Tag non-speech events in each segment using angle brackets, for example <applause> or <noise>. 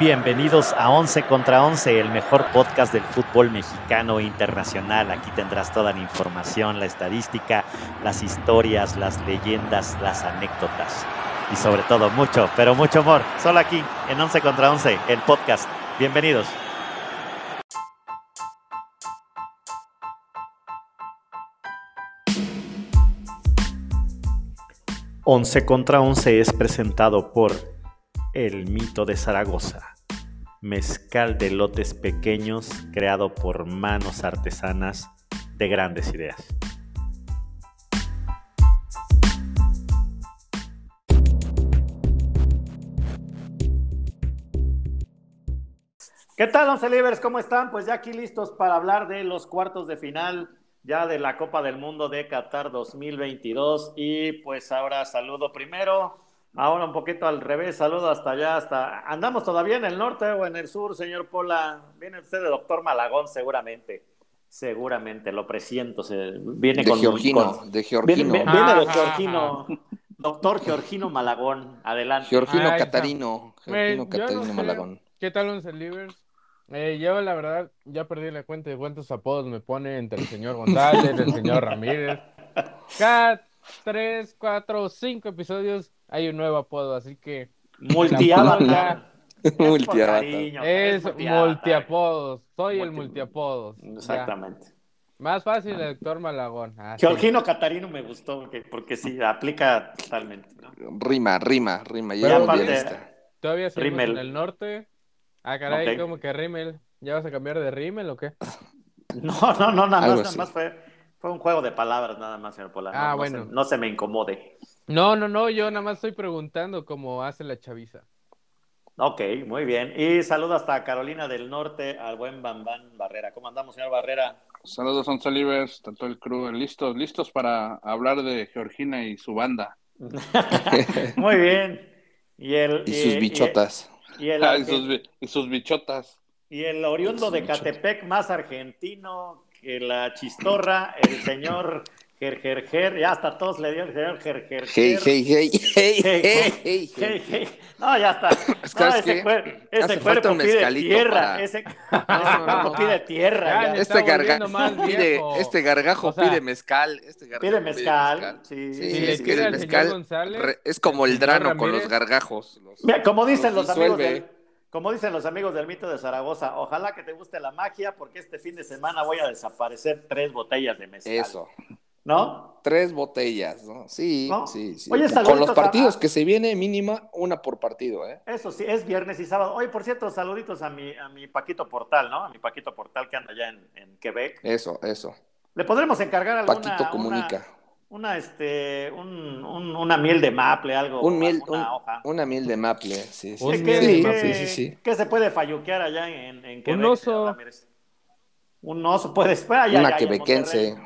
Bienvenidos a 11 contra 11, el mejor podcast del fútbol mexicano internacional. Aquí tendrás toda la información, la estadística, las historias, las leyendas, las anécdotas y sobre todo mucho, pero mucho amor. Solo aquí en 11 contra 11, el podcast. Bienvenidos. Once contra 11 es presentado por El Mito de Zaragoza, mezcal de lotes pequeños creado por manos artesanas de grandes ideas. ¿Qué tal, Once Livers? ¿Cómo están? Pues ya aquí listos para hablar de los cuartos de final ya de la Copa del Mundo de Qatar 2022. Y pues ahora saludo primero, ahora un poquito al revés, saludo hasta allá, hasta... ¿Andamos todavía en el norte o en el sur, señor Pola? Viene usted de doctor Malagón seguramente. Seguramente, lo presiento. Se, viene de con, Georgino, de Georgino. Viene, viene de Georgino. Doctor Georgino Malagón, adelante. Georgino. Catarino. Georgino Catarino no sé Malagón. ¿Qué tal, Once Livers? Eh, yo, la verdad, ya perdí la cuenta de cuántos apodos me pone entre el señor González, el señor Ramírez. Cada tres, cuatro, cinco episodios hay un nuevo apodo, así que Multiavatar. <laughs> Es multiapodos. Soy el Multi- multiapodos. Ya. Exactamente. Más fácil, el doctor Malagón. Ah, sí. Georgino Catarino me gustó porque, porque sí, aplica totalmente. ¿no? Rima, rima, rima. Ya aparte-. Todavía seguimos Rimmel. en el norte. Ah, caray, Ok. ¿cómo que Rimmel? ¿Ya vas a cambiar de Rimmel o qué? <laughs> No, no, no, nada Algo más, nada más fue, fue un juego de palabras, nada más, señor Pola. No, Ah, no bueno. se, no se me incomode. No, no, no, yo nada más estoy preguntando cómo hace la chaviza. Ok, muy bien. Y saludo hasta Carolina del Norte al buen Bambán Barrera. ¿Cómo andamos, señor Barrera? Saludos, Once Livers, tanto el crew, listos, listos para hablar de Georgina y su banda. <laughs> <laughs> muy bien. Y el Y sus bichotas. Y el, Ah, y, sus, bi- y sus bichotas. y el oriundo de Catepec, más argentino que la chistorra, el señor Ger, Ger, Ger. Ya hasta todos le dio el señor Ger, Ger, Hey, Ger. hey, hey, hey, Hey, hey, hey, hey, hey, hey. hey. No, ya está. Es que, No, ¿sabes ese, qué? cuer- ese cuerpo pide tierra. para- Ese, <laughs> ese no, cuerpo no. pide tierra. Ya, ya. Este, está volviendo garga- más pide, este gargajo O sea, pide mezcal. Este gargajo Pide mezcal. Sí, Sí, Si le es que tira el al mezcal González, re- es como el drano con los gargajos. los- Mira, como dicen los los amigos del, como dicen los amigos del mito de Zaragoza, ojalá que te guste la magia, porque este fin de semana voy a desaparecer tres botellas de mezcal. Eso. ¿No? Tres botellas, ¿no? Sí, ¿No? sí, sí. Oye, Con saluditos los a- partidos que se viene mínima, una por partido, ¿eh? Eso sí, es viernes y sábado. Oye, por cierto, saluditos a mi, a mi Paquito Portal, ¿no? A mi Paquito Portal que anda allá en, en Quebec. Eso, eso. ¿Le podremos encargar alguna Paquito comunica. Una, una, este, un, un- una miel de maple, algo, Un miel, alguna un- hoja. una miel de maple, sí, sí. Un ¿Qué, sí, miel qué- de sí, maple. qué- sí, sí, qué se puede falluquear allá en, en Quebec? oso. señor Ramírez? Un oso puede ser. allá, Una allá quebequense.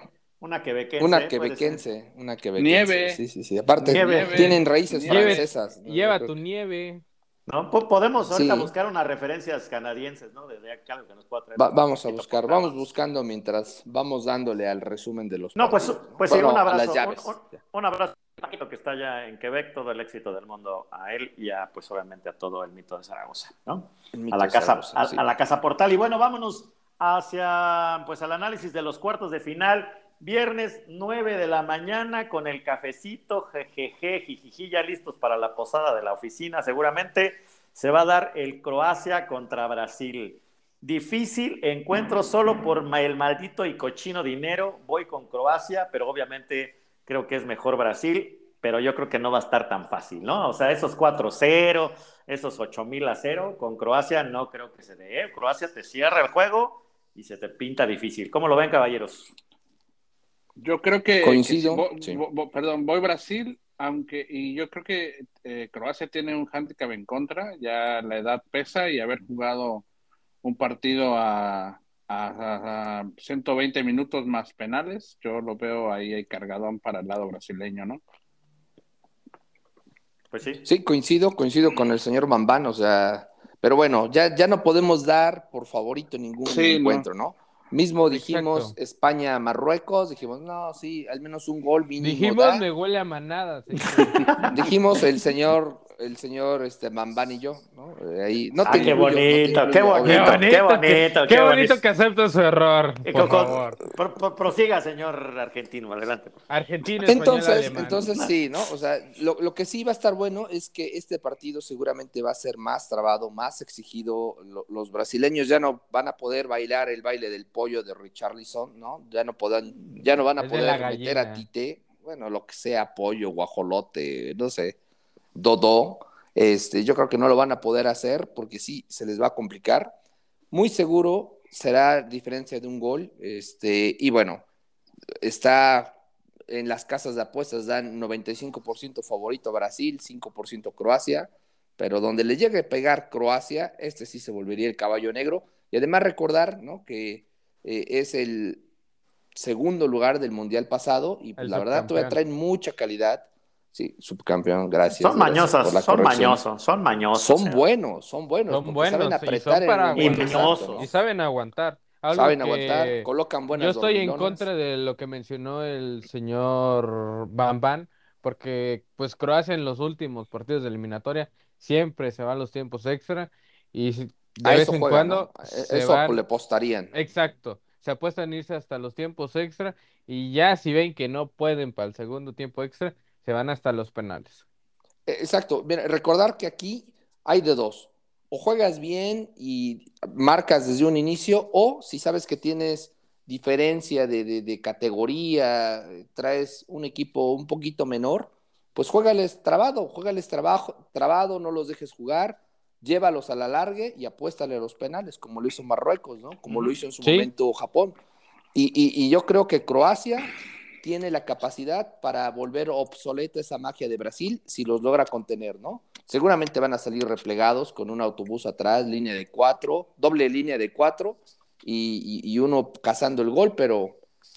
Una quebequense. Una quebequense, una quebequense. Nieve. Sí, sí, sí. Aparte, Nieve. tienen raíces Nieve. francesas. ¿no? Lleva tu nieve. ¿No? Po- Podemos ahorita Sí. buscar unas referencias canadienses, ¿no? De, de acá, algo que nos pueda traer. Va- vamos a buscar, vamos buscando mientras vamos dándole al resumen de los No, pues, pues sí, Bueno, un abrazo. Un, un- un abrazo a Paquito que está allá en Quebec, todo el éxito del mundo a él y a, pues obviamente a todo el mito de Zaragoza, ¿no? A la casa, Zaragoza, a, sí. a la casa portal. Y bueno, vámonos hacia pues al análisis de los cuartos de final. Viernes 9 de la mañana con el cafecito, jejeje, jijiji, ya listos para la posada de la oficina. Seguramente se va a dar el Croacia contra Brasil. Difícil encuentro solo por el maldito y cochino dinero. Voy con Croacia, pero obviamente creo que es mejor Brasil, pero yo creo que no va a estar tan fácil, ¿no? O sea, esos 4-0, esos 8-0 a 0 con Croacia no creo que se dé. ¿eh? Croacia te cierra el juego y se te pinta difícil. ¿Cómo lo ven, caballeros? Yo creo que. Coincido, que si sí. vo- vo- perdón, voy Brasil, aunque. Y yo creo que eh, Croacia tiene un handicap en contra. Ya la edad pesa y haber jugado un partido a, a- a- a 120 minutos más penales. Yo lo veo ahí, ahí cargadón para el lado brasileño, ¿no? Pues sí. Sí, coincido, coincido con el señor Bambán, o sea, pero bueno, ya, ya no podemos dar por favorito ningún Sí, no. encuentro, ¿no? Mismo dijimos. España-Marruecos, dijimos, no, sí, al menos un gol mínimo. Dijimos, da. me huele a manada. señor. <laughs> Dijimos el señor el señor este, Mambán y yo, ¿no? Eh, Ahí, no Ah, te qué incluyo, no te bonito, incluyo, qué bonito, qué bonito, qué bonito que acepta su error, por con- favor. pro- pro- prosiga, señor argentino, adelante. por favor. Argentina, español, Entonces, entonces sí, ¿no? O sea, lo, lo que sí va a estar bueno es que este partido seguramente va a ser más trabado, más exigido. Lo- los brasileños ya no van a poder bailar el baile del pollo de Richarlison, ¿no? Ya no podrán, ya no van a Es poder meter a. Tite, bueno, lo que sea, pollo, guajolote, no sé, Dodó. Este, yo creo que no lo van a poder hacer porque sí se les va a complicar. Muy seguro será diferencia de un gol. Este, y bueno, está en las casas de apuestas, dan 95% favorito Brasil, 5% Croacia, pero donde le llegue a pegar Croacia, este sí se volvería el caballo negro. Y además recordar ¿no? que eh, es el segundo lugar del Mundial pasado y pues, la verdad todavía traen mucha calidad. Sí, subcampeón, gracias. Son gracias son mañosos, son mañosos. Son buenos, son buenos. Son buenos, saben y apretar son para. Y saben aguantar. Algo Saben que aguantar, colocan buenas Yo estoy en contra de lo que mencionó el señor Bamban, porque pues Croacia en los últimos partidos de eliminatoria siempre se va a los tiempos extra y de A vez eso en juegan, cuando ¿no? se Eso van- le postarían. Exacto, se apuestan a irse hasta los tiempos extra y ya si ven que no pueden para el segundo tiempo extra, se van hasta los penales. Eh, Exacto. Mira, recordar que aquí hay de dos. O juegas bien y marcas desde un inicio, o si sabes que tienes diferencia de, de- de categoría, traes un equipo un poquito menor, pues juégales trabado, juégales trabajo, trabado, no los dejes jugar, llévalos a la largue y apuéstale a los penales, como lo hizo Marruecos, ¿no? Como lo hizo en su Sí. momento Japón. Y, y- y yo creo que Croacia tiene la capacidad para volver obsoleta esa magia de Brasil si los logra contener, ¿no? Seguramente van a salir replegados con un autobús atrás, línea de cuatro, doble línea de cuatro y, y- y uno cazando el gol, pero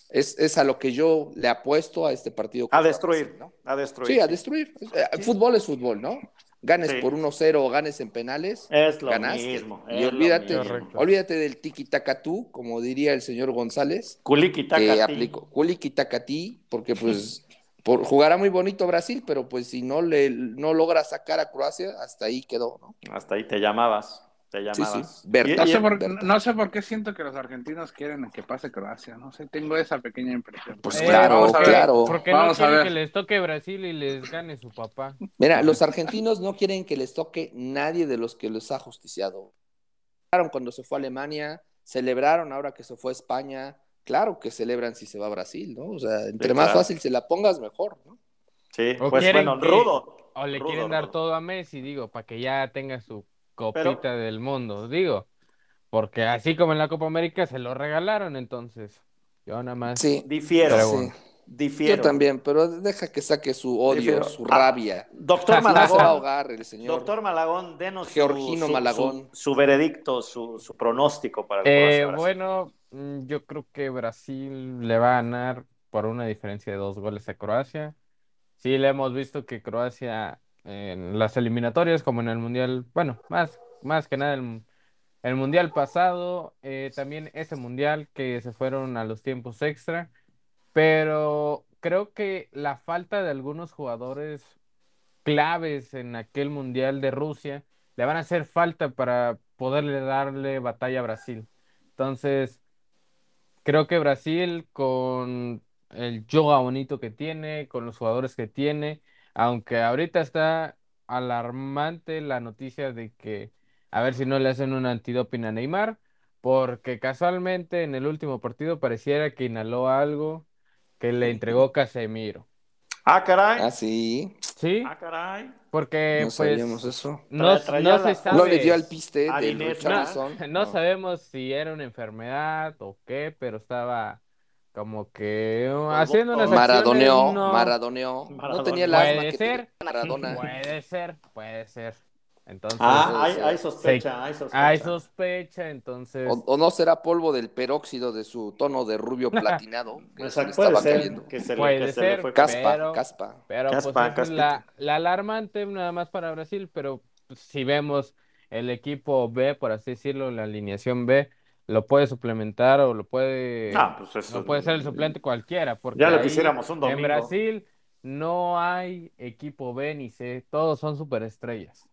es, es a lo que yo le apuesto a este partido. A destruir, Brasil, ¿no? a destruir. Sí, a destruir. Fútbol es fútbol, ¿no? Ganes Sí. por 1-0 o ganes en penales, Es lo ganaste. mismo. y es lo olvídate, mismo. Olvídate del tiki-takatú, como diría el señor González Kuliki que aplicó Kuliki Takati, porque pues por, jugará muy bonito Brasil, pero pues si no le no logra sacar a Croacia, hasta ahí quedó, ¿no? Hasta ahí te llamabas. Te Sí, llamabas. sí. Berta. Y- No y- sé, por, Berta. no sé por qué siento que los argentinos quieren que pase Croacia, no sé, tengo esa pequeña impresión. Pues Eh, claro, vamos a ver. claro. Porque Vamos a no quieren ver. que les toque Brasil y les gane su papá. Mira, los argentinos no quieren que les toque nadie de los que les ha justiciado. Cuando se fue a Alemania, celebraron ahora que se fue a España, claro que celebran si se va a Brasil, ¿no? O sea, entre Sí, más claro. fácil se la pongas, mejor, ¿no? Sí, O pues quieren bueno, que- rudo. O le Rudo, quieren dar rudo. todo a Messi, digo, para que ya tenga su copita del mundo, digo. Porque así como en la Copa América se lo regalaron, entonces. Yo nada más. Sí, Difiero. Sí. Difiero. Yo también, pero deja que saque su odio, Difiero. su rabia. Doctor <laughs> Ah, a Malagón. ahogar el señor. Doctor Malagón, denos su- Georgino su, Malagón. Su, su veredicto, su, su pronóstico para el Eh, bueno, mm, yo creo que Brasil le va a ganar por una diferencia de dos goles a Croacia. Sí, le hemos visto que Croacia en las eliminatorias, como en el Mundial, bueno, más, más que nada el, Mundial pasado, eh, también ese Mundial que se fueron a los tiempos extra, pero creo que la falta de algunos jugadores claves en aquel Mundial de Rusia le van a hacer falta para poderle darle batalla a Brasil. Entonces, creo que Brasil con el yoga bonito que tiene, con los jugadores que tiene, aunque ahorita está alarmante la noticia de que a ver si no le hacen un antidoping a Neymar, porque casualmente en el último partido pareciera que inhaló algo que le entregó Casemiro. Ah, caray. Ah, sí. ¿Sí? Ah, caray. Porque No pues sabíamos eso. no, no la- se sabe. No le dio al piste de. <laughs> No, no sabemos si era una enfermedad o qué, pero estaba como que uh, haciendo unas Maradoneó, acciones, no- maradoneó. No tenía el asma Puede que ser. Maradona. <laughs> Puede ser, puede ser. Entonces, Ah, hay, sí. hay sospecha, hay sospecha. hay sospecha, entonces. O, o no será polvo del peróxido de su tono de rubio <laughs> platinado que se le Exacto, puede estaba ser cayendo. que se le, Puede que se le ser. fue. Caspa, Pero- caspa. Pero Caspa, pues caspita. la, la alarmante nada más para Brasil, pero pues, si vemos el equipo B, por así decirlo, la alineación B, lo puede suplementar o lo puede, Ah, pues eso no puede ser el suplente cualquiera, porque Ya lo quisiéramos un en domingo. Brasil no hay equipo B ni C, todos son superestrellas.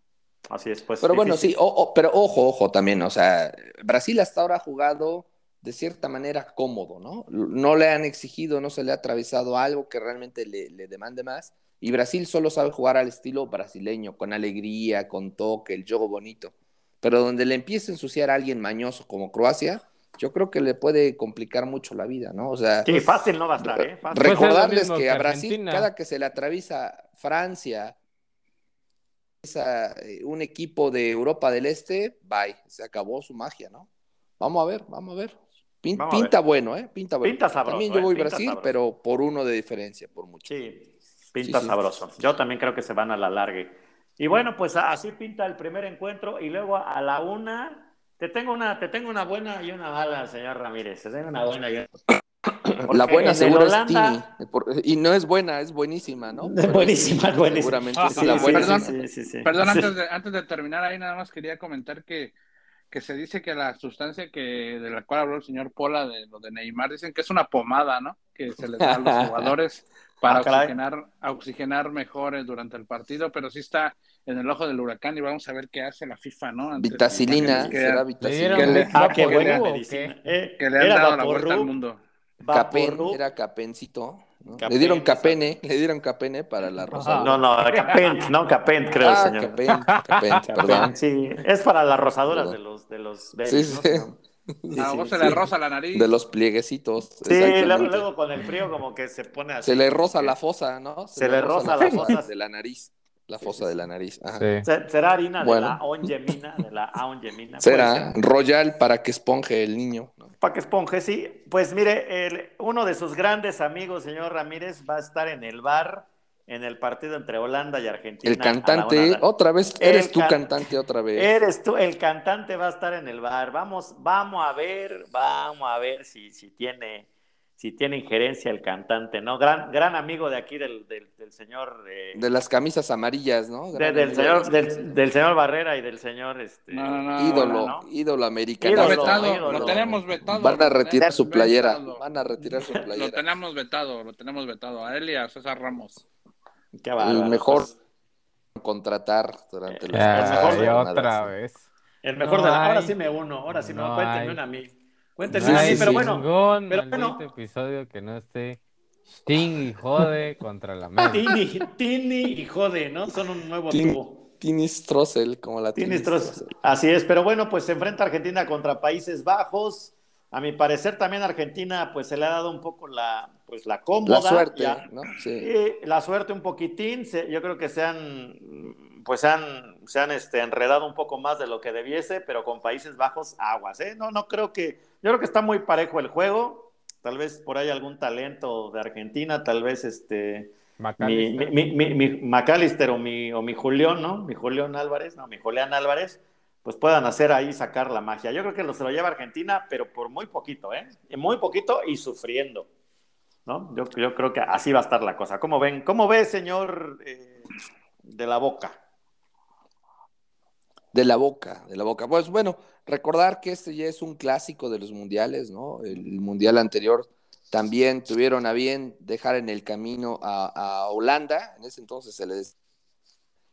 Así es, pues. Pero bueno, difícil. sí, o- o- pero ojo, ojo también, o sea, Brasil hasta ahora ha jugado de cierta manera cómodo, ¿no? No le han exigido, no se le ha atravesado algo que realmente le, le demande más. Y Brasil solo sabe jugar al estilo brasileño, con alegría, con toque, el juego bonito. Pero donde le empiece a ensuciar a alguien mañoso como Croacia, yo creo que le puede complicar mucho la vida, ¿no? O sea, Sí, fácil no va a estar, ¿eh? Fácil. Recordarles que que a Brasil, Argentina. cada que se le atraviesa Francia, esa, eh, un equipo de Europa del Este, bye, se acabó su magia, ¿no? Vamos a ver, vamos a ver. Pin- Vamos a pinta bueno, ¿eh? Pinta bueno. Pinta sabroso, También yo ¿eh? voy Pinta Brasil, sabroso. pero por uno de diferencia, por mucho. Sí, pinta Sí, sí. sabroso. Yo también creo que se van a la larga. Y bueno, pues así pinta el primer encuentro y luego a la una te tengo una, te tengo una buena y una mala, señor Ramírez. Te tengo una buena y una <coughs> La buena seguro Holanda- es Tini. Y no es buena, es buenísima, ¿no? Es <laughs> buenísima, es buenísima. Seguramente Ah, es sí, la buena. perdón. sí, sí, sí. Perdón, Sí. antes <laughs> de, antes de terminar ahí nada más quería comentar que, que se dice que la sustancia que de la cual habló el señor Pola de lo de Neymar, dicen que es una pomada, ¿no? Que se les da a los <laughs> jugadores para Ah, caray. oxigenar, a oxigenar mejores durante el partido, pero sí está en el ojo del huracán y vamos a ver qué hace la FIFA, ¿no? Vitacilina, que- será Le vitacilina. dieron Que le- Ah. Eh, que le han era dado la vuelta al mundo. Vaporru. era capencito. le dieron capene, le dieron capene para la rosadura. No, no, Capent, no Capent, creo, ah, señor. perdón. Capent, sí, es para las rosaduras Perdón. de los de los Sí, sí. ¿no? A sí, vos se sí. le roza la nariz. De los plieguecitos. Sí, luego, luego con el frío como que se pone así. Se le roza la fosa, ¿no? Se le roza la fosa. de la nariz. La fosa de la nariz. ajá. Sí. Se- ¿Será harina Bueno. de la ongemina? De la aongemina. Será royal para que esponje el niño. ¿no? Para que esponje, sí. Pues mire, el- uno de sus grandes amigos, señor Ramírez, va a estar en el bar en el partido entre Holanda y Argentina. El cantante, otra vez, eres El tú can- cantante otra vez. Eres tú, el cantante va a estar en el bar. Vamos, vamos a ver, vamos a ver si, si tiene, si tiene injerencia el cantante, ¿no? Gran, gran amigo de aquí del, del, del señor, eh, De las camisas amarillas, ¿no? de- del señor, de- del, del señor Barrera y del señor, este, No, no, no. ídolo, ¿no? ídolo americano. Está Ídolo, vetado, ídolo. lo tenemos vetado. Van a lo retirar su playera. vetado. Van a retirar su Lo playera. tenemos vetado, lo tenemos vetado. A él y a César Ramos. Qué El mejor Pues, contratar durante los Ay, mejor de otra vez. el mejor No de la... Ahora hay. sí me uno, ahora sí me No uno. Cuéntenme una a mí. Cuéntenme No a mí, pero sí. bueno. ningún pero bueno. episodio que no esté Sting y jode <laughs> contra la América. Tini, Tini y Jode, ¿no? Son un nuevo Tin- tubo. Tini Strossel, como la Tini Tini Stross. Strossel. Así es, pero bueno, pues se enfrenta Argentina contra Países Bajos. A mi parecer también a Argentina pues se le ha dado un poco la pues la cómoda. La suerte, ya. ¿no? Sí. Y la suerte un poquitín, se- yo creo que se han pues se han, se han este, enredado un poco más de lo que debiese, pero con Países Bajos aguas, ¿eh? No, no creo que, yo creo que está muy parejo el juego, tal vez por ahí algún talento de Argentina, tal vez este, mi, McAllister. mi, mi, mi- mi McAllister o mi, o mi Julián, ¿no? Mi Julián Álvarez, no, mi Julián Álvarez, pues puedan hacer ahí sacar la magia. Yo creo que lo, se lo lleva Argentina, pero por muy poquito, ¿eh? Muy poquito y sufriendo, ¿no? Yo, yo creo que así va a estar la cosa. ¿Cómo ven? ¿Cómo ve, señor eh, de la boca? De la boca, de la boca. Pues bueno, recordar que este ya es un clásico de los mundiales, ¿no? El mundial anterior también tuvieron a bien dejar en el camino a, a Holanda, en ese entonces se les...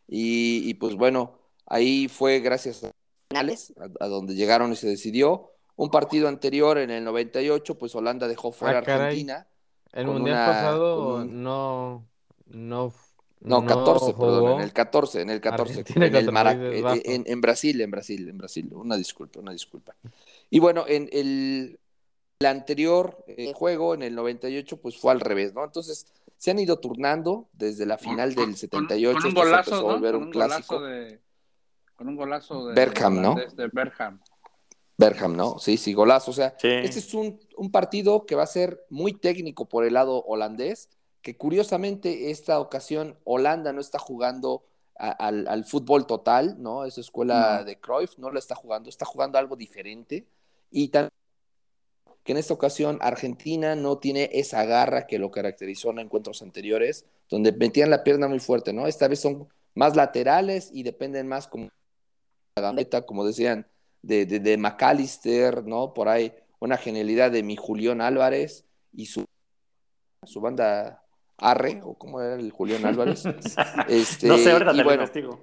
Y, y, pues bueno, ahí fue gracias a finales, a, a, donde llegaron y se decidió. Un partido anterior, en el 98, pues Holanda dejó fuera Ah, caray. El con mundial una- pasado con un- no, no, No, 14, perdón, en el 14, en el 14, Argentina en, el Países en, Brasil, en Brasil, en Brasil, una disculpa, una disculpa. Y bueno, en el, el anterior eh, juego, en el 98, pues fue al revés, ¿no? Entonces, se han ido turnando desde la final Con- del 78, Con, un esto se golazo, empezó a ¿no? volver Con un un clásico. golazo de. Con un golazo de. Bergkamp, ¿no? De Bergkamp. Berham, ¿no? Sí, sí, golazo. O sea, Sí. este es un, un partido que va a ser muy técnico por el lado holandés, que curiosamente esta ocasión Holanda no está jugando a- al, al fútbol total, ¿no? Esa escuela de Cruyff no lo está jugando, está jugando algo diferente. Y también que en esta ocasión Argentina no tiene esa garra que lo caracterizó en encuentros anteriores, donde metían la pierna muy fuerte, ¿no? Esta vez son más laterales y dependen más como la gambeta, como decían, de, de, de McAllister, ¿no? Por ahí una genialidad de mi Julián Álvarez y su, su banda Arre, o como era el Julián Álvarez. <laughs> Este, no sé, ahorita y te bueno, investigo.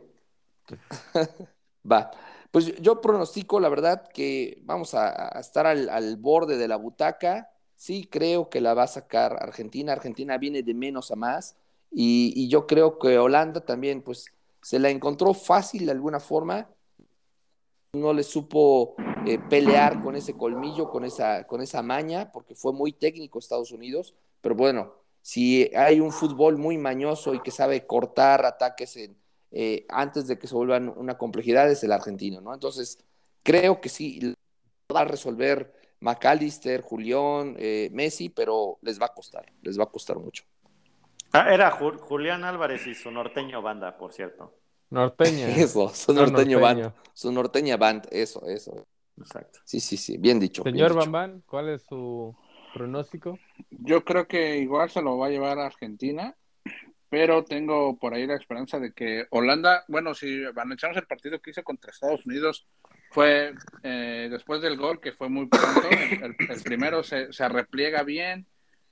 <laughs> Va. Pues yo pronostico, la verdad, que vamos a, a estar al, al, borde de la butaca. Sí, creo que la va a sacar Argentina. Argentina viene de menos a más. Y, y yo creo que Holanda también, pues, se la encontró fácil de alguna forma. No le supo eh, pelear con ese colmillo, con esa, con esa maña, porque fue muy técnico Estados Unidos. Pero bueno, si hay un fútbol muy mañoso y que sabe cortar ataques eh, antes de que se vuelvan una complejidad es el argentino, ¿no? Entonces, creo que sí, va a resolver McAllister, Julián, eh, Messi, pero les va a costar, les va a costar mucho. Ah, era Ju Julián Álvarez y su norteño banda, por cierto. Norteña. <laughs> Eso, su No, norteño, norteño. band, su norteña band, eso, eso. Exacto. Sí, sí, sí, bien dicho. bien Señor dicho. Bambán, ¿cuál es su pronóstico? Yo creo que igual se lo va a llevar a Argentina, pero tengo por ahí la esperanza de que Holanda, bueno, si analizamos el partido que hizo contra Estados Unidos, fue eh, después del gol, que fue muy pronto, el, el primero se, se, repliega bien,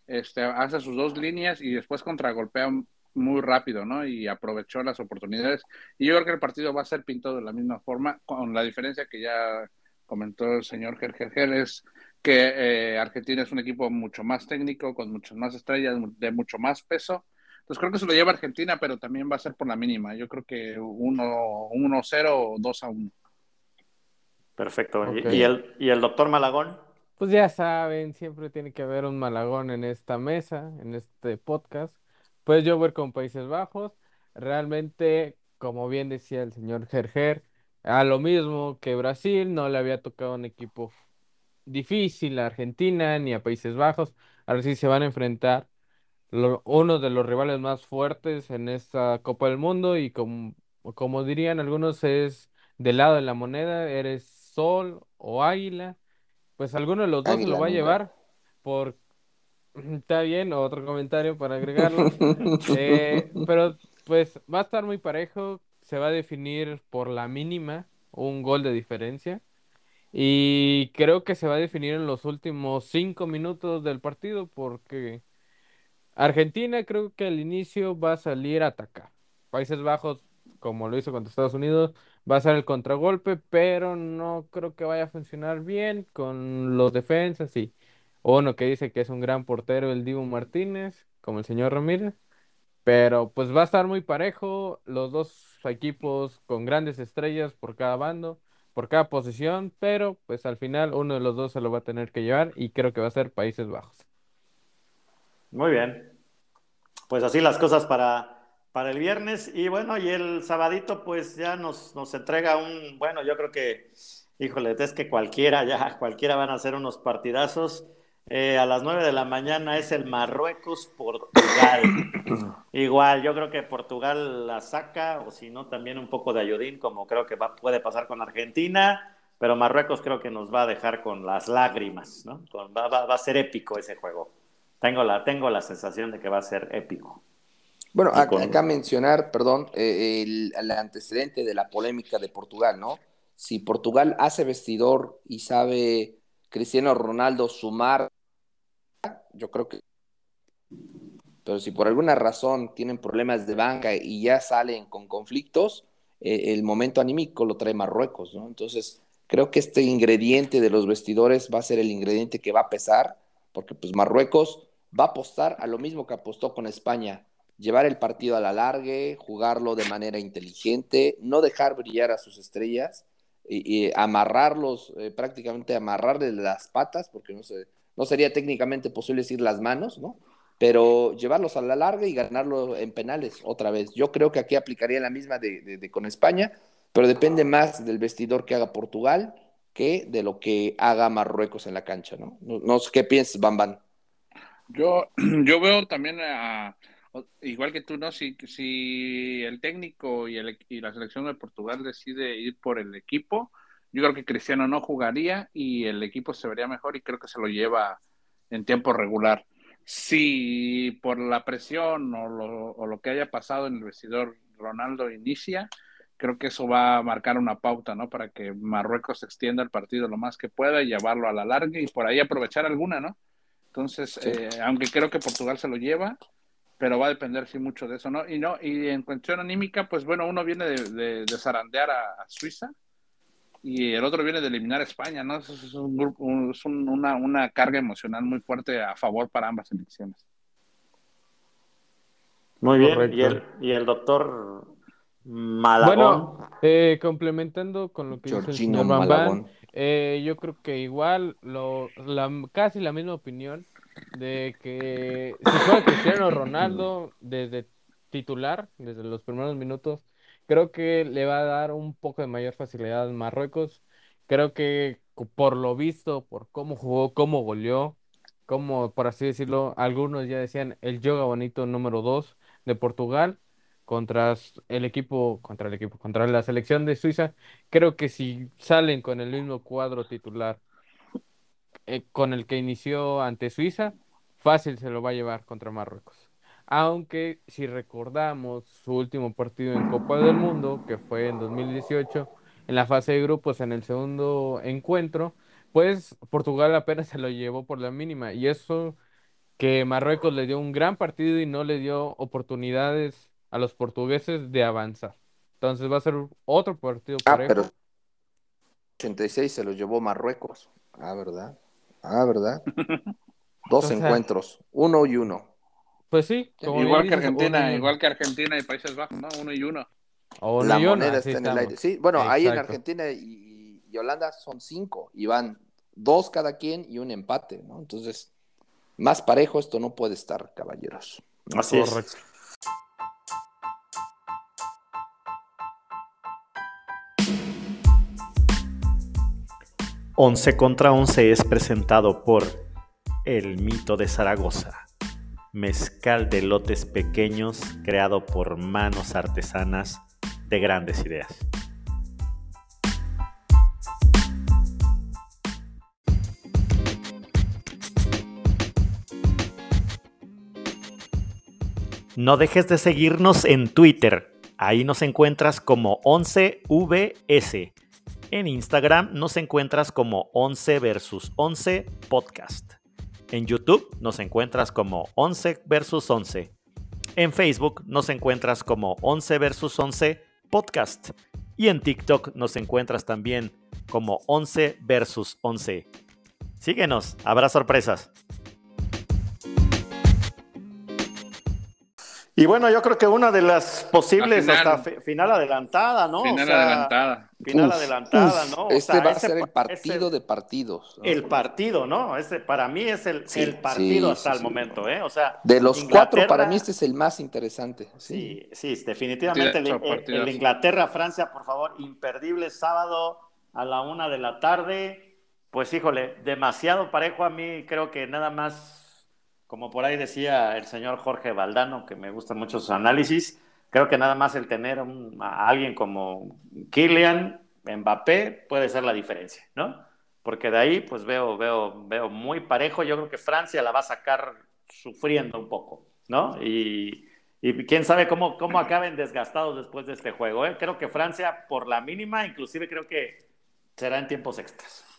este, hace sus dos líneas y después contragolpea muy rápido, ¿no? Y aprovechó las oportunidades. Y yo creo que el partido va a ser pintado de la misma forma, con la diferencia que ya comentó el señor Gerger es que eh, Argentina es un equipo mucho más técnico, con muchas más estrellas, de mucho más peso. Entonces creo que se lo lleva Argentina, pero también va a ser por la mínima. Yo creo que 1-0 o 2-1. Perfecto. Ok. ¿Y, el, ¿Y el doctor Malagón? Pues ya saben, siempre tiene que haber un malagón en esta mesa, en este podcast. Pues yo voy con Países Bajos. Realmente, como bien decía el señor Gerger, a lo mismo que Brasil, no le había tocado un equipo difícil a Argentina ni a Países Bajos. Ahora sí se van a enfrentar lo- uno de los rivales más fuertes en esta Copa del Mundo y como, como dirían algunos es del lado de la moneda, eres sol o águila. Pues alguno de los dos se Águila lo va a nunca. llevar por... Está bien, otro comentario para agregarlo. <laughs> Eh, pero pues va a estar muy parejo, se va a definir por la mínima, un gol de diferencia. Y creo que se va a definir en los últimos cinco minutos del partido porque Argentina creo que al inicio va a salir a atacar. Países Bajos, como lo hizo contra Estados Unidos, va a ser el contragolpe, pero no creo que vaya a funcionar bien con los defensas y uno que dice que es un gran portero, el Dibu Martínez, como el señor Ramírez. Pero pues va a estar muy parejo, los dos equipos con grandes estrellas por cada bando, por cada posición, pero pues al final uno de los dos se lo va a tener que llevar y creo que va a ser Países Bajos. Muy bien. Pues así las cosas para, para el viernes. Y bueno, y el sabadito, pues ya nos, nos entrega un, bueno, yo creo que, híjole, es que cualquiera, ya, cualquiera van a hacer unos partidazos. Eh, a las 9 de la mañana es el Marruecos-Portugal. <coughs> Igual, yo creo que Portugal la saca, o si no, también un poco de ayudín, como creo que va, puede pasar con Argentina, pero Marruecos creo que nos va a dejar con las lágrimas, ¿no? Con- va, va- va a ser épico ese juego. Tengo la, tengo la sensación de que va a ser épico. Bueno, acá, con- acá mencionar, perdón, eh, el, el antecedente de la polémica de Portugal, ¿no? Si Portugal hace vestidor y sabe Cristiano Ronaldo sumar, yo creo que... Pero si por alguna razón tienen problemas de banca y ya salen con conflictos, eh, el momento anímico lo trae Marruecos, ¿no? Entonces, creo que este ingrediente de los vestidores va a ser el ingrediente que va a pesar, porque pues Marruecos va a apostar a lo mismo que apostó con España, llevar el partido a la largue, jugarlo de manera inteligente, no dejar brillar a sus estrellas y, amarrarlos, eh, prácticamente amarrarles las patas, porque no, no sería técnicamente posible decir las manos, ¿no? Pero llevarlos a la larga y ganarlo en penales otra vez. Yo creo que aquí aplicaría la misma de, de- con España, pero depende más del vestidor que haga Portugal que de lo que haga Marruecos en la cancha, ¿no? No, no sé qué piensas, Bambán. Yo, <clears throat> yo veo también a, igual que tú, ¿no? Si, si el técnico y, el, y la selección de Portugal decide ir por el equipo, yo creo que Cristiano no jugaría y el equipo se vería mejor y creo que se lo lleva en tiempo regular. Si por la presión o lo, o lo que haya pasado en el vestidor Ronaldo inicia, creo que eso va a marcar una pauta, ¿no? Para que Marruecos extienda el partido lo más que pueda y llevarlo a la larga y por ahí aprovechar alguna, ¿no? Entonces, Sí. eh, aunque creo que Portugal se lo lleva, pero va a depender sí mucho de eso, ¿no? Y no, y en cuestión anímica, pues bueno, uno viene de, de, de zarandear a, a, Suiza y el otro viene de eliminar a España, ¿no? Eso es, un grupo, es un, una, una carga emocional muy fuerte a favor para ambas elecciones. Muy bien, Correcto. y el, y el doctor Malagón. Bueno, eh, complementando con lo que Georgino dice el señor Bambán, eh, yo creo que igual, lo, la, casi la misma opinión de que si fuera Cristiano Ronaldo desde titular, desde los primeros minutos, creo que le va a dar un poco de mayor facilidad a Marruecos. Creo que por lo visto, por cómo jugó, cómo goleó, como por así decirlo, algunos ya decían el yoga bonito número 2 de Portugal contra el equipo, contra el equipo, contra la selección de Suiza, creo que si salen con el mismo cuadro titular eh, con el que inició ante Suiza, fácil se lo va a llevar contra Marruecos. Aunque si recordamos su último partido en Copa del Mundo, que fue en 2018, en la fase de grupos, en el segundo encuentro, pues Portugal apenas se lo llevó por la mínima. Y eso que Marruecos le dio un gran partido y no le dio oportunidades a los portugueses de avanzar. Entonces va a ser otro partido ah, pero 86 se lo llevó Marruecos. Ah, ¿verdad? Ah, ¿verdad? <laughs> Dos o sea, encuentros, uno y uno. Pues sí. igual que Argentina, igual que Argentina y Países Bajos, ¿no? Uno y uno. O la y moneda está en el aire. Sí, bueno, Exacto. ahí en Argentina y, y, Holanda son cinco y van dos cada quien y un empate, ¿no? Entonces, más parejo esto no puede estar, caballeros. Así Correcto. es. Once contra Once es presentado por El Mito de Zaragoza, mezcal de lotes pequeños creado por manos artesanas de grandes ideas. No dejes de seguirnos en Twitter, ahí nos encuentras como 11VS en Instagram nos encuentras como 11 versus 11 podcast. En YouTube nos encuentras como 11 versus 11. En Facebook nos encuentras como 11 versus 11 podcast. Y en TikTok nos encuentras también como 11 versus 11. Síguenos, habrá sorpresas. Y bueno, yo creo que una de las posibles final. hasta final adelantada, ¿no? Final o sea, adelantada. Final uf, adelantada, ¿no? O este sea, va a ser el partido de partidos. ¿no? El partido, ¿no? Este para mí es el, sí, el partido sí, hasta sí, el momento, ¿eh? O sea, de los Inglaterra... cuatro, para mí este es el más interesante. Sí, sí, definitivamente. el, el Inglaterra-Francia, por favor, imperdible sábado a la una de la tarde. Pues híjole, demasiado parejo a mí, creo que nada más como por ahí decía el señor Jorge Valdano, que me gustan mucho sus análisis, creo que nada más el tener un, a alguien como Kylian Mbappé puede ser la diferencia, ¿no? Porque de ahí pues veo, veo, veo muy parejo, yo creo que Francia la va a sacar sufriendo un poco, ¿no? Y, y quién sabe cómo, cómo acaben desgastados después de este juego, ¿eh? Creo que Francia por la mínima, inclusive creo que será en tiempos extras.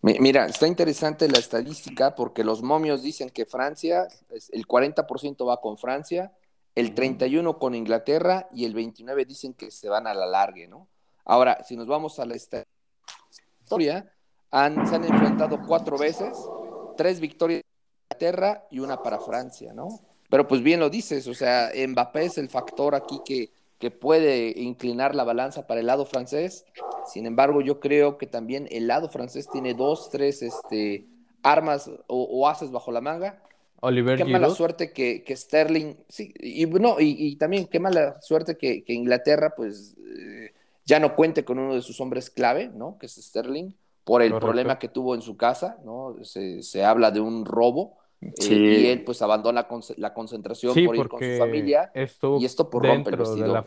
Mira, está interesante la estadística porque los momios dicen que Francia, el 40% va con Francia, el 31% con Inglaterra y el 29% dicen que se van a la largue, ¿no? Ahora, si nos vamos a la historia, han, se han enfrentado cuatro veces, tres victorias para Inglaterra y una para Francia, ¿no? Pero pues bien lo dices, o sea, Mbappé es el factor aquí que, que puede inclinar la balanza para el lado francés. Sin embargo, yo creo que también el lado francés tiene dos, tres este, armas o, o haces bajo la manga. Oliver qué Giroud. mala suerte que, que, Sterling, sí, y, no, y, y, también qué mala suerte que, que Inglaterra, pues, eh, ya no cuente con uno de sus hombres clave, ¿no? Que es Sterling, por el Correcto. problema que tuvo en su casa, ¿no? Se, se habla de un robo. Sí. Eh, y él pues abandona con, la concentración sí, por ir con su familia y esto por rompe el vestido. De la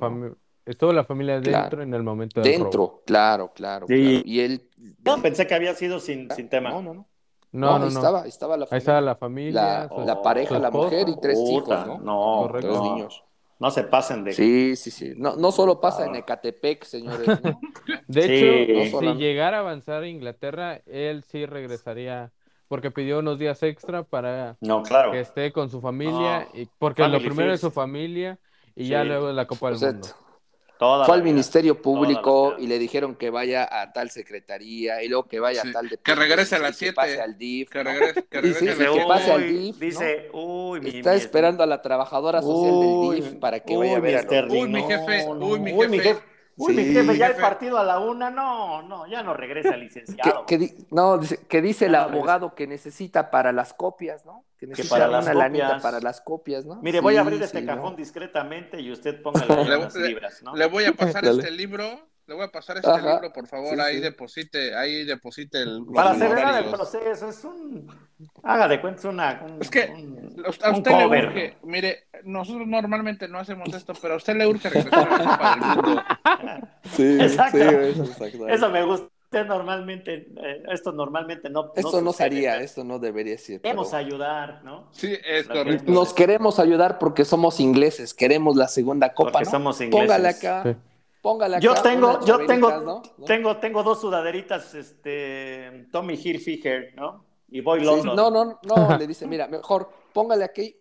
Estuvo la familia dentro claro. en el momento del Dentro, robo. claro, claro, sí. claro, Y él... No, pensé que había sido sin, sin tema. No, no, no. No, no, no. Estaba, estaba la familia. Ahí estaba la familia. La, su, la pareja, la mujer y tres Puta, hijos, ¿no? No, tres no. niños. No se pasen de. Sí, sí, sí. No, no solo pasa ah. en Ecatepec, señores. <laughs> ¿no? De hecho, sí. no si llegara a avanzar a Inglaterra, él sí regresaría porque pidió unos días extra para No, claro. que esté con su familia, No, y porque lo primero es first. su familia y ya Sí. luego la Copa del Exacto. Mundo. Toda Fue al vida. Ministerio Público y le dijeron que vaya a tal secretaría y luego que vaya Sí, a tal que regrese a las y siete. Que pase al DIF. Que ¿no? regrese, que regrese sí, a Dice, la que pase al DIF, ¿no? dice, uy, mi, Está mi- esperando a la trabajadora social Uy, del DIF para que vaya a uy, ver a mi Sterling, Uy, mi jefe, no, uy, mi uy, mi jefe. Uy, mi Sí, jefe, ya el partido a la una, no, no, ya no regresa el licenciado. que di- no, que dice el abogado que necesita para las copias, ¿no? Que necesita para las una lanita copias. para las copias, ¿no? Mire, voy a Sí, abrir este sí, cajón ¿no? discretamente y usted <laughs> unas le- libras, ¿no? Le voy a pasar Dale. este libro, le voy a pasar este Ajá. libro, por favor, Sí, ahí sí. deposite, ahí deposite el, Para acelerar el proceso, es un. Haga de cuenta, es una. Un, Es que un- A usted un le urge, mire, nosotros normalmente no hacemos esto, pero a usted le urge regresar a la Copa del Mundo. <laughs> Sí, Exacto. sí, eso, exacto. Eso me gusta. Usted normalmente, eh, esto normalmente no. Esto no se sucede, haría, pero esto no debería ser. pero- Queremos ayudar, ¿no? Sí, es Lo que- correcto. Nos queremos ayudar porque somos ingleses, queremos la segunda copa, Porque ¿no? somos ingleses. Póngale acá, Sí. póngale acá. Yo tengo, yo tengo. ¿No? tengo, tengo dos sudaderitas, este, Tommy Hilfiger, ¿no? Y Sí, London. no, no, no, le dice, mira, mejor póngale aquí,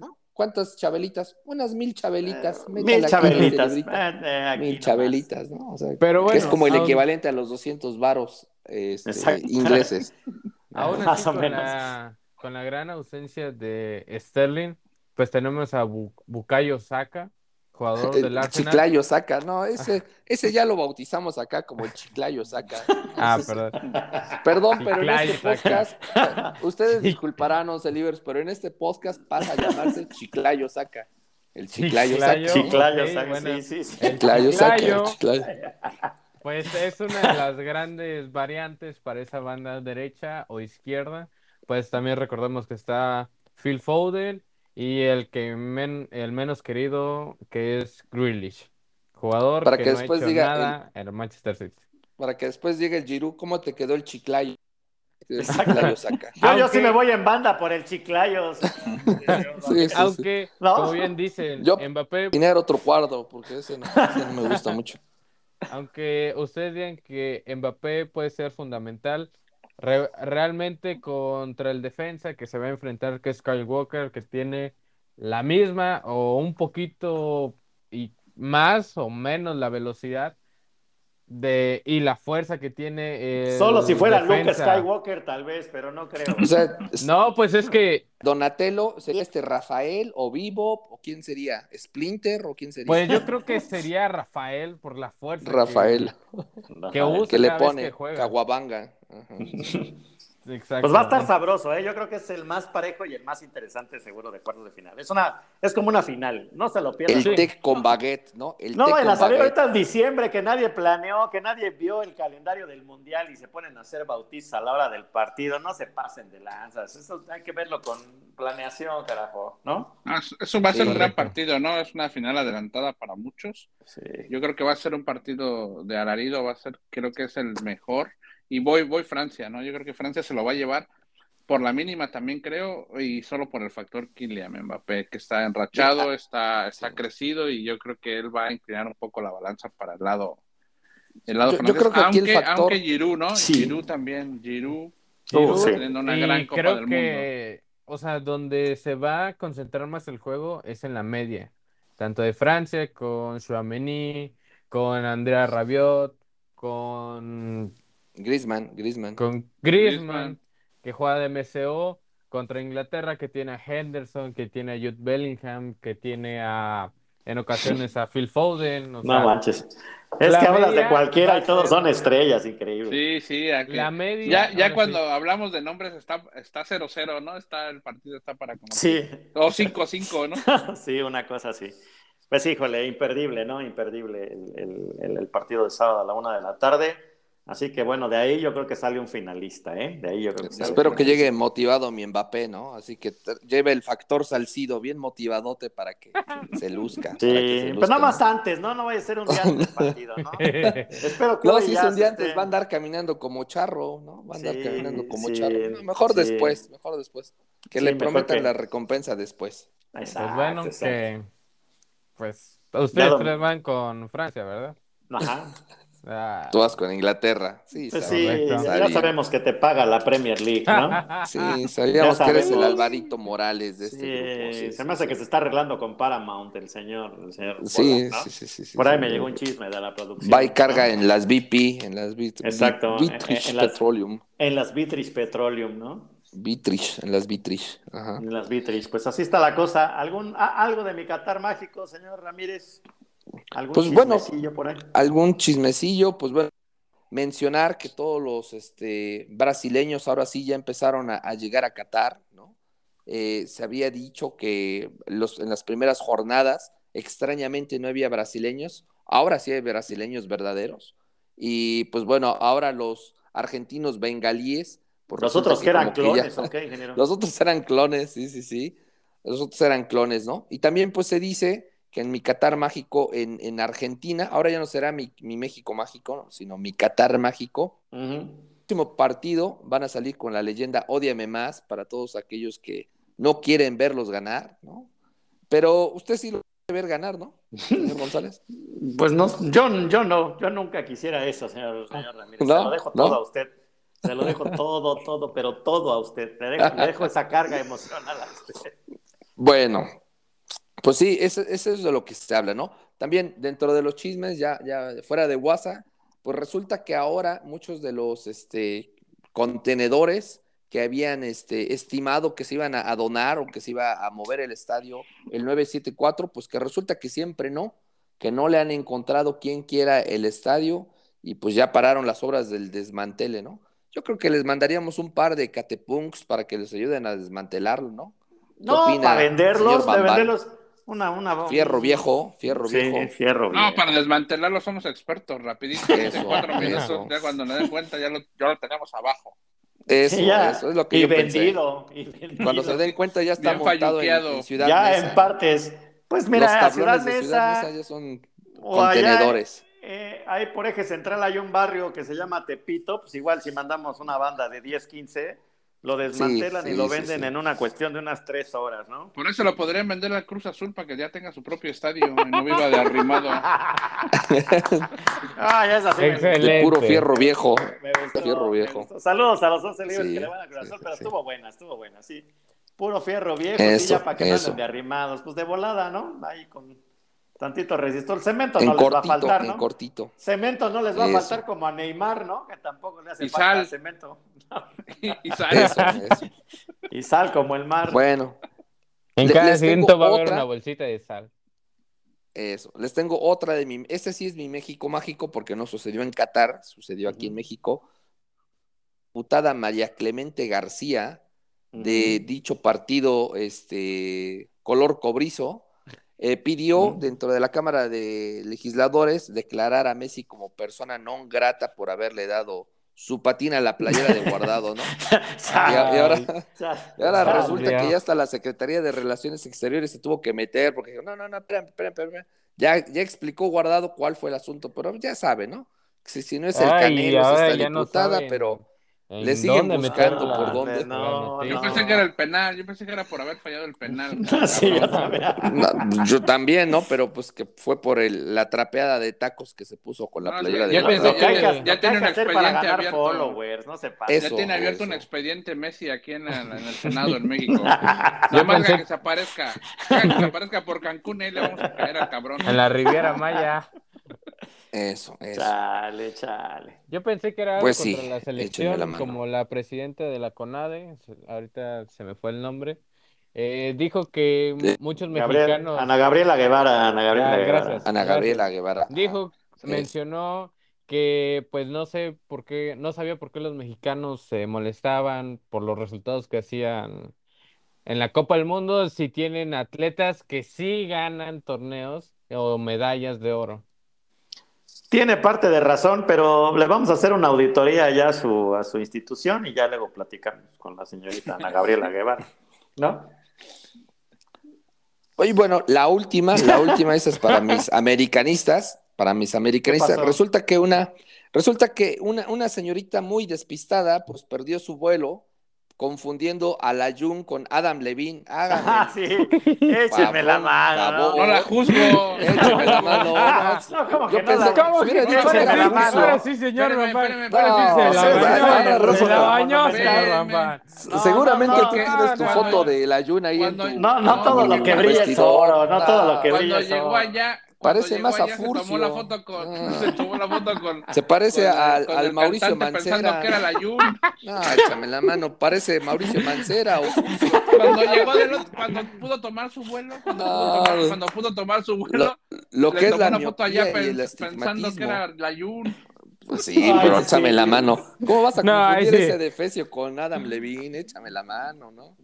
¿no? ¿Cuántas chabelitas? Unas mil chabelitas. Eh, mil chabelitas. eh, eh, aquí mil chabelitas, ¿no? O sea, Pero que es bueno, como el aún- equivalente a los 200 varos este, ingleses. <laughs> Aún Más o con menos. la, con la gran ausencia de Sterling, pues tenemos a Bu- Bukayo Saka, jugador del El Arsenal. Chiclayo saca, no, ese, ese ya lo bautizamos acá como el Chiclayo saca. Ah, perdón. Perdón, pero en Chiclayo este Saca. podcast, ustedes disculparán, Libers, pero en este podcast pasa a llamarse Chiclayo saca. El Chiclayo Chiclayo. saca. Chiclayo, saca, bueno. sí, sí, sí. El Chiclayo saca. Pues es una de las grandes variantes para esa banda derecha o izquierda. Pues también recordemos que está Phil Foden y el que men- el menos querido que es Grealish, jugador Para que, que no ha después hecho diga nada en el Manchester City. Para que después llegue el Giroud, ¿cómo te quedó el Chiclayo? <laughs> El Chiclayo saca. Yo, yo Aunque- sí me voy en banda por el Chiclayos. <laughs> Sí, sí, sí. Aunque, No. como bien dicen, Yo- Mbappé, Dinero otro cuarto, porque ese no, ese no me gusta mucho. <laughs> aunque ustedes digan que Mbappé puede ser fundamental, re- realmente contra el defensa que se va a enfrentar, que es Kyle Walker, que tiene la misma o un poquito y más o menos la velocidad de y la fuerza que tiene el Solo si fuera Luke defensa. Skywalker, tal vez, pero no creo. O sea, <laughs> No, pues es que, Donatello, ¿sería este Rafael o Vivo? ¿O quién sería? ¿Splinter o quién sería? pues yo creo que <laughs> sería Rafael por la fuerza que- Rafael, que usa que le pone que juega. Caguabanga. <laughs> Exacto. Pues va a estar sabroso, ¿eh? Yo creo que es el más parejo y el más interesante seguro de cuartos de final. Es una, es como una final, no se lo pierdan. El Sí. Tec con baguette, ¿no? El No Tec vayan a con salir baguette. ahorita en diciembre que nadie planeó, que nadie vio el calendario del mundial y se ponen a hacer bautizos a la hora del partido. No se pasen de lanzas. Eso hay que verlo con planeación, carajo, ¿no? Ah, eso- va a Sí, ser un gran partido, ¿no? Es una final adelantada para muchos. Sí. Yo creo que va a ser un partido de alarido, va a ser, creo que es el mejor. Y voy, voy Francia, ¿no? Yo creo que Francia se lo va a llevar por la mínima también creo, y solo por el factor Kylian Mbappé, que está enrachado, está, está crecido, y yo creo que él va a inclinar un poco la balanza para el lado, el lado Yo- yo francés. creo que aquí el aunque, factor- aunque Giroud, ¿no? Sí. Giroud también, Giroud, Giroud, Uh, sí. teniendo una y gran Copa creo del que, o sea, donde se va a concentrar más el juego es en la media, tanto de Francia con Chouameni, con Andrea Rabiot, con, Griezmann, Griezmann. con Griezmann. Griezmann, que juega de MCO, contra Inglaterra, que tiene a Henderson, que tiene a Jude Bellingham, que tiene a, en ocasiones a Phil Foden, o No sea, manches. Es que hablas de cualquiera y todos son <laughs> estrellas, increíble. Sí, sí, aquí- la media, ya, ya cuando sí. hablamos de nombres está está 0-0, ¿no? Está el partido está para como Sí, o 5-5, ¿no? <laughs> sí, una cosa así. Pues híjole, imperdible, ¿no? Imperdible el- el- el partido de sábado a la una de la tarde. Así que bueno, de ahí yo creo que sale un finalista, ¿eh? De ahí yo creo que sale Espero que llegue motivado mi Mbappé, ¿no? Así que lleve el factor Salcido bien motivadote para que <laughs> se luzca. Sí, se pero luzca, nada más ¿no? antes, ¿no? No vaya a ser un día antes del partido, ¿no? <laughs> Espero que No, si es un día antes, va a andar caminando como charro, ¿no? Va a andar Sí, caminando como sí, charro. No, mejor sí. después, mejor después. Que Sí, le prometan que- la recompensa después. Exacto, Pues bueno, exacto. que pues ustedes tres van con Francia, ¿verdad? Ajá. <laughs> Ah, Todas con Inglaterra. Sí, Pues sí, ya sabemos que te paga la Premier League, ¿no? <laughs> Sí, sabíamos que eres el. Alvarito Morales de este Sí, grupo. sí, se sí, me hace sí. que se está arreglando con Paramount el señor. El señor Sí, sí, sí, sí, sí, Por ahí sí. me llegó un chisme de la producción. Va y carga ¿no? en las BP, en las Bit- Exacto, Bitrich en- en las- Petroleum. En las Vitrich Petroleum, ¿no? Bitrich, en las Bitrich. Ajá. En las Vitrich. Pues así está la cosa. ¿Algún, a- ¿Algo de mi Qatar mágico, señor Ramírez? ¿Algún Pues bueno. chismecillo por ahí? Algún chismecillo, pues bueno, mencionar que todos los este, brasileños ahora sí ya empezaron a, a llegar a Qatar, ¿no? Eh, se había dicho que los, en las primeras jornadas, extrañamente no había brasileños, ahora sí hay brasileños verdaderos. Y pues bueno, ahora los argentinos bengalíes. Los otros que eran como que ya- clones. <laughs> Los otros eran clones, sí, sí, sí. Los otros eran clones, ¿no? Y también pues se dice que en mi Qatar mágico en, en Argentina, ahora ya no será mi, mi México mágico, ¿no? sino mi Qatar mágico. Ujú. Último partido van a salir con la leyenda Ódiame más para todos aquellos que no quieren verlos ganar, ¿no? Pero usted sí lo quiere ver ganar, ¿no? Señor González. <laughs> Pues no, yo, yo no, yo nunca quisiera eso, señor, señor Ramírez. No, Se lo dejo no. todo a usted. Se lo dejo todo, todo, pero todo a usted. Le dejo, le dejo esa carga emocional a usted. Bueno, pues sí, eso, eso es de lo que se habla, ¿no? También dentro de los chismes, ya, ya fuera de WhatsApp, pues resulta que ahora muchos de los este, contenedores que habían este, estimado que se iban a, a donar o que se iba a mover el estadio, el 974, pues que resulta que siempre no, que no le han encontrado quien quiera el estadio y pues ya pararon las obras del desmantele, ¿no? Yo creo que les mandaríamos un par de catepunks para que les ayuden a desmantelarlo, ¿no? ¿Qué No, para venderlos, de venderlos. Una, una, Fierro viejo, fierro Sí, viejo. fierro viejo. No, para desmantelarlo somos expertos, rapidito. Eso, en cuatro minutos, ya cuando nos den cuenta ya lo, ya lo tenemos abajo. Eso, Sí, ya. eso es lo que y yo pensé. vendido, y vendido. Cuando se den cuenta ya está Bien montado en, en Ciudad ya en partes. Pues Los mira, tablones Ciudad de Ciudad Neza ya son allá, contenedores. eh, ahí por eje central hay un barrio que se llama Tepito, pues igual si mandamos una banda de 10, 15, lo desmantelan Sí, y lo sí, venden sí. en una cuestión de unas tres horas, ¿no? Por eso lo podrían vender al Cruz Azul para que ya tenga su propio estadio y no viva de arrimado. <laughs> ah, ya es así. De puro fierro viejo. Me gustó, Fierro me viejo. gustó. Saludos a los 11 libres Sí, que le van a Cruz sí, Azul, sí, pero sí. estuvo buena, estuvo buena, sí. Puro fierro viejo, sí, Eso, ya para que no anden de arrimados. Pues de volada, ¿no? Ahí con tantito resistor. Cemento En no les va a cortito, faltar, en ¿no? cortito. Cemento no les va a faltar como a Neymar, ¿no? Que tampoco le hace Y falta sal. cemento. <laughs> y, y sale. Eso, eso. Y sal como el mar. Bueno, En cada asiento va a haber una bolsita de sal. eso. Les tengo otra de mi. Este sí es mi México mágico porque no sucedió en Qatar, sucedió aquí en. México. Putada María Clemente García, de dicho partido este, color cobrizo, eh, pidió dentro de la Cámara de Legisladores declarar a Messi como persona non grata por haberle dado su patina a la playera de guardado, ¿no? <laughs> Y, ahora, y resulta que ya hasta la Secretaría de Relaciones Exteriores se tuvo que meter porque dijo, no, no, no, espérame, espérame, espérame. Ya, ya explicó guardado cuál fue el asunto, pero ya sabe, ¿no? Si, si no es el Ay, Canelo, es esta no diputada, pero ¿En Le siguen dónde buscando por la- dónde. la No, noticia? Yo pensé que era el penal, yo pensé que era por haber fallado el penal. <laughs> Sí, yo también. No, yo también, ¿no? Pero pues que fue por el, la trapeada de tacos que se puso con la No, playera sí, de ya que, ya- ya hay tiene un expediente abierto. followers, no se pasa. Eso. ya tiene abierto un eso. expediente Messi aquí en, la- en el <laughs> Senado en México. Nada más pensé- que se aparezca. Que se aparezca por Cancún ahí le vamos a caer al cabrón. En la Riviera Maya. Eso, eso. Chale, chale. Yo pensé que era algo Pues contra sí, la selección, la como la presidenta de la CONADE, ahorita se me fue el nombre, eh, dijo que Sí. muchos Gabriel- mexicanos, Ana Gabriela Guevara, Ana Gabriela Ah, Guevara. gracias. Ana Gabriela Guevara. dijo, Sí. mencionó que pues no sé por qué, no sabía por qué los mexicanos se molestaban por los resultados que hacían en la Copa del Mundo si tienen atletas que sí ganan torneos o medallas de oro. Tiene parte de razón, pero le vamos a hacer una auditoría ya a su, a su institución y ya luego platicamos con la señorita Ana Gabriela Guevara. ¿No? Oye, bueno, la última, la última, esa es para mis americanistas, para mis americanistas. Resulta que una, resulta que una, una señorita muy despistada, pues perdió su vuelo confundiendo a la con Adam Levine. Háganme. Ah, sí. Échenme la mano. No la juzgo. Écheme la mano. <laughs> No, ¿cómo Yo que no sí, señor la No, se la bañó, Seguramente tú tienes tu foto de la Jun ahí en tu. No, no todo lo que brilla es vestidor, oro, no todo lo que brilla es llegó oro. allá. Parece más a allá, Se tomó Furcio. la foto con. Ah. <laughs> Se tomó la foto con. Se parece con al, con al Mauricio Mancera. Pensando que era la Jun. <laughs> No, échame la mano. Parece Mauricio Mancera o Cuando llegó del otro- cuando pudo tomar su vuelo, cuando, No, pudo, tomar, cuando pudo tomar su vuelo, lo le que es tomó la una foto allá pens- pensando que era la Jun. Pues sí, Ay, pero sí. échame la mano. ¿Cómo vas a No, confundir sí. ese defecio con Adam Levine? Échame la mano, ¿no?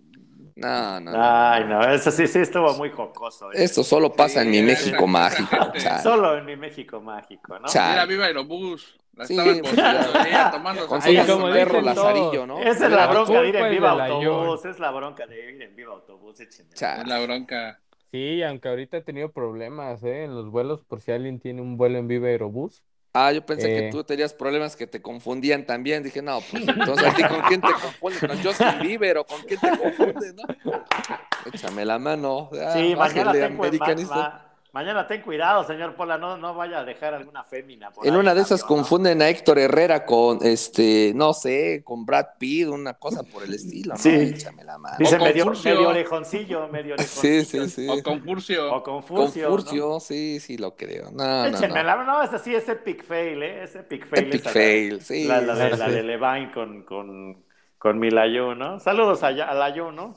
No, no, no. Ay, no, eso sí, sí estuvo muy jocoso. ¿eh? Esto solo pasa en mi Sí, México <laughs> mágico. Solo en mi México mágico, ¿no? Chale. Mira, viva Aerobús. La Sí, estaba pues, esposando, ya. ella tomando Con Ahí, perro Lazarillo, ¿no? Esa es la La bronca de ir en Viva Autobús, es la bronca de ir en Viva Autobús. échenme. Es la bronca. Sí, aunque ahorita he tenido problemas ¿eh? en los vuelos, por si alguien tiene un vuelo en Viva Aerobús. Ah, yo pensé que Eh. tú tenías problemas que te confundían también. Dije, no, pues entonces a ti con quién te confundes, con Justin Bieber o con quién te confundes, ¿no? Échame la mano. Ah, Sí, mañana mañana ten cuidado, señor Pola, no, no vaya a dejar alguna fémina. por En ahí una de esas avión, ¿no? confunden a Héctor Herrera con, este, no sé, con Brad Pitt, una cosa por el estilo, ¿no? Sí. Échame la mano. Dice O con medio, Furcio. medio orejoncillo, medio Sí, <laughs> orejoncillo. sí, sí. O con Furcio. O con Con Furcio. ¿no? Sí, sí lo creo. No, no, Échenme no. la no, ese sí es epic fail, ¿eh? Es epic fail. Epic esa, la- fail, sí. La, la de, sí. la de Levine con, con, con Milayu, ¿no? Saludos a, a Layu, ¿no?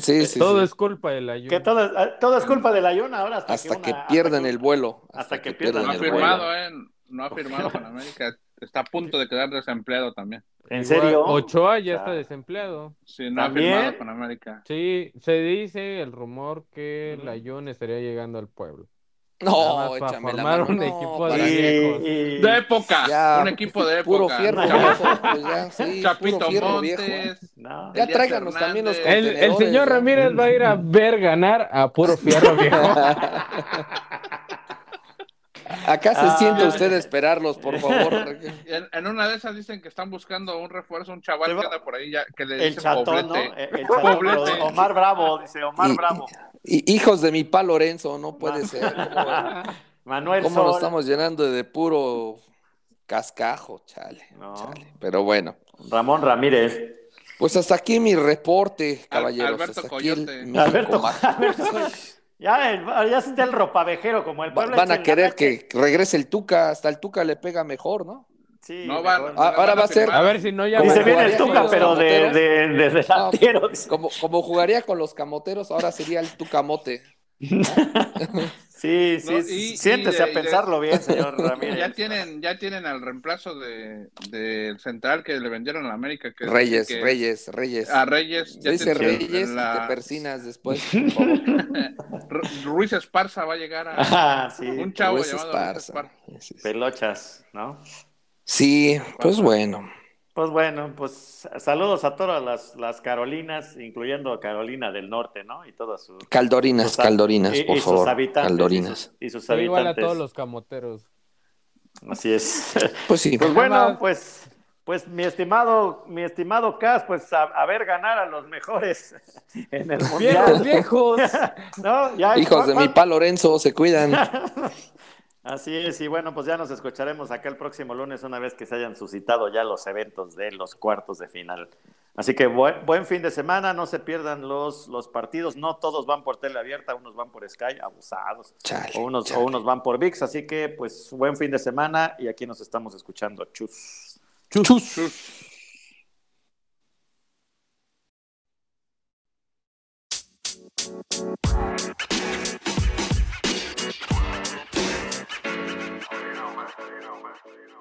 Sí, sí, Todo sí. es culpa del ayuno. Que todo, es- todo es culpa de Layu ahora hasta, Hasta que, que una- pierdan hasta que- el vuelo. hasta que pierdan No ha el el vuelo. firmado, ¿eh? No ha firmado con América. Está a punto de quedar desempleado también. ¿En serio? Ochoa ya O sea, está desempleado. Sí, no ¿También? ha firmado con América. Sí, se dice el rumor que la Jun estaría llegando al pueblo. No, más para la formar mano. un no, equipo de viejos. De época. Ya, un equipo de época. Puro fierro Chap- viejo, pues ya, sí, <laughs> Chapito puro fierro viejo. Montes. no. Ya tráiganos también los. El, el señor. Ramírez va a ir a ver ganar a puro fierro viejo. <laughs> Acá se Ah. siente usted a esperarlos, por favor. <laughs> En, en una de esas dicen que están buscando un refuerzo, un chaval que anda por ahí ya, que le El dicen chatón, ¿no? poblete. El, el chatón, Omar Bravo, dice Omar Y- Bravo. Y hijos de mi pa Lorenzo, no puede ser. ¿Cómo, <laughs> Manuel cómo Sol. nos estamos llenando de puro cascajo, chale, No. chale. Pero bueno, Ramón Ramírez. pues hasta aquí mi reporte, caballeros. Alberto hasta aquí el Coyote. Alberto. Alberto- <laughs> ya, el- ya está el ropavejero como el pueblo. Van a querer que regrese el Tuca, hasta el Tuca le pega mejor, ¿no? Sí, No mejor. van, Ah, ahora va a ser- A ver si no ya Dice viene el Tuca, pero de, de, de dice. Como, como jugaría con los camoteros, ahora sería el Tucamote. <laughs> Sí, sí, No, sí. y- siéntese y de- a de- pensarlo bien, señor <laughs> Ramírez. Ya tienen, ya tienen al reemplazo de, del central que le vendieron a la América. Que, Reyes, que- Reyes, Reyes. A Reyes. ya Dice Reyes la- y te persinas después, <laughs> Ruiz Esparza va a llegar a Ah, sí, un chavo Luis llamado Ruiz Esparza. Esparza. Pelochas, ¿no? Sí, pues bueno. Pues bueno, pues saludos a todas las, las Carolinas, incluyendo a Carolina del Norte, ¿no? Y todas sus... Caldorinas, sus- caldorinas, y- por y sus favor. habitantes, Caldorinas. Y sus, y sus habitantes. igual a todos los camoteros. Así es. <laughs> Pues sí. Pues bueno, pues, pues mi estimado, mi estimado Cas, pues a, a ver ganar a los mejores <laughs> en el ¡Viejos, mundial. viejos! <laughs> ¿No? Ya, Hijos de mi ¿cuál- pa Lorenzo, se cuidan. Así es, y bueno, pues ya nos escucharemos acá el próximo lunes una vez que se hayan suscitado ya los eventos de los cuartos de final. Así que buen, buen fin de semana, no se pierdan los, los partidos, no todos van por tele abierta, unos van por Sky, abusados, Chale, o, unos, chale. o unos van por VIX, así que pues buen fin de semana y aquí nos estamos escuchando. Chus. Chus. Chus. for you.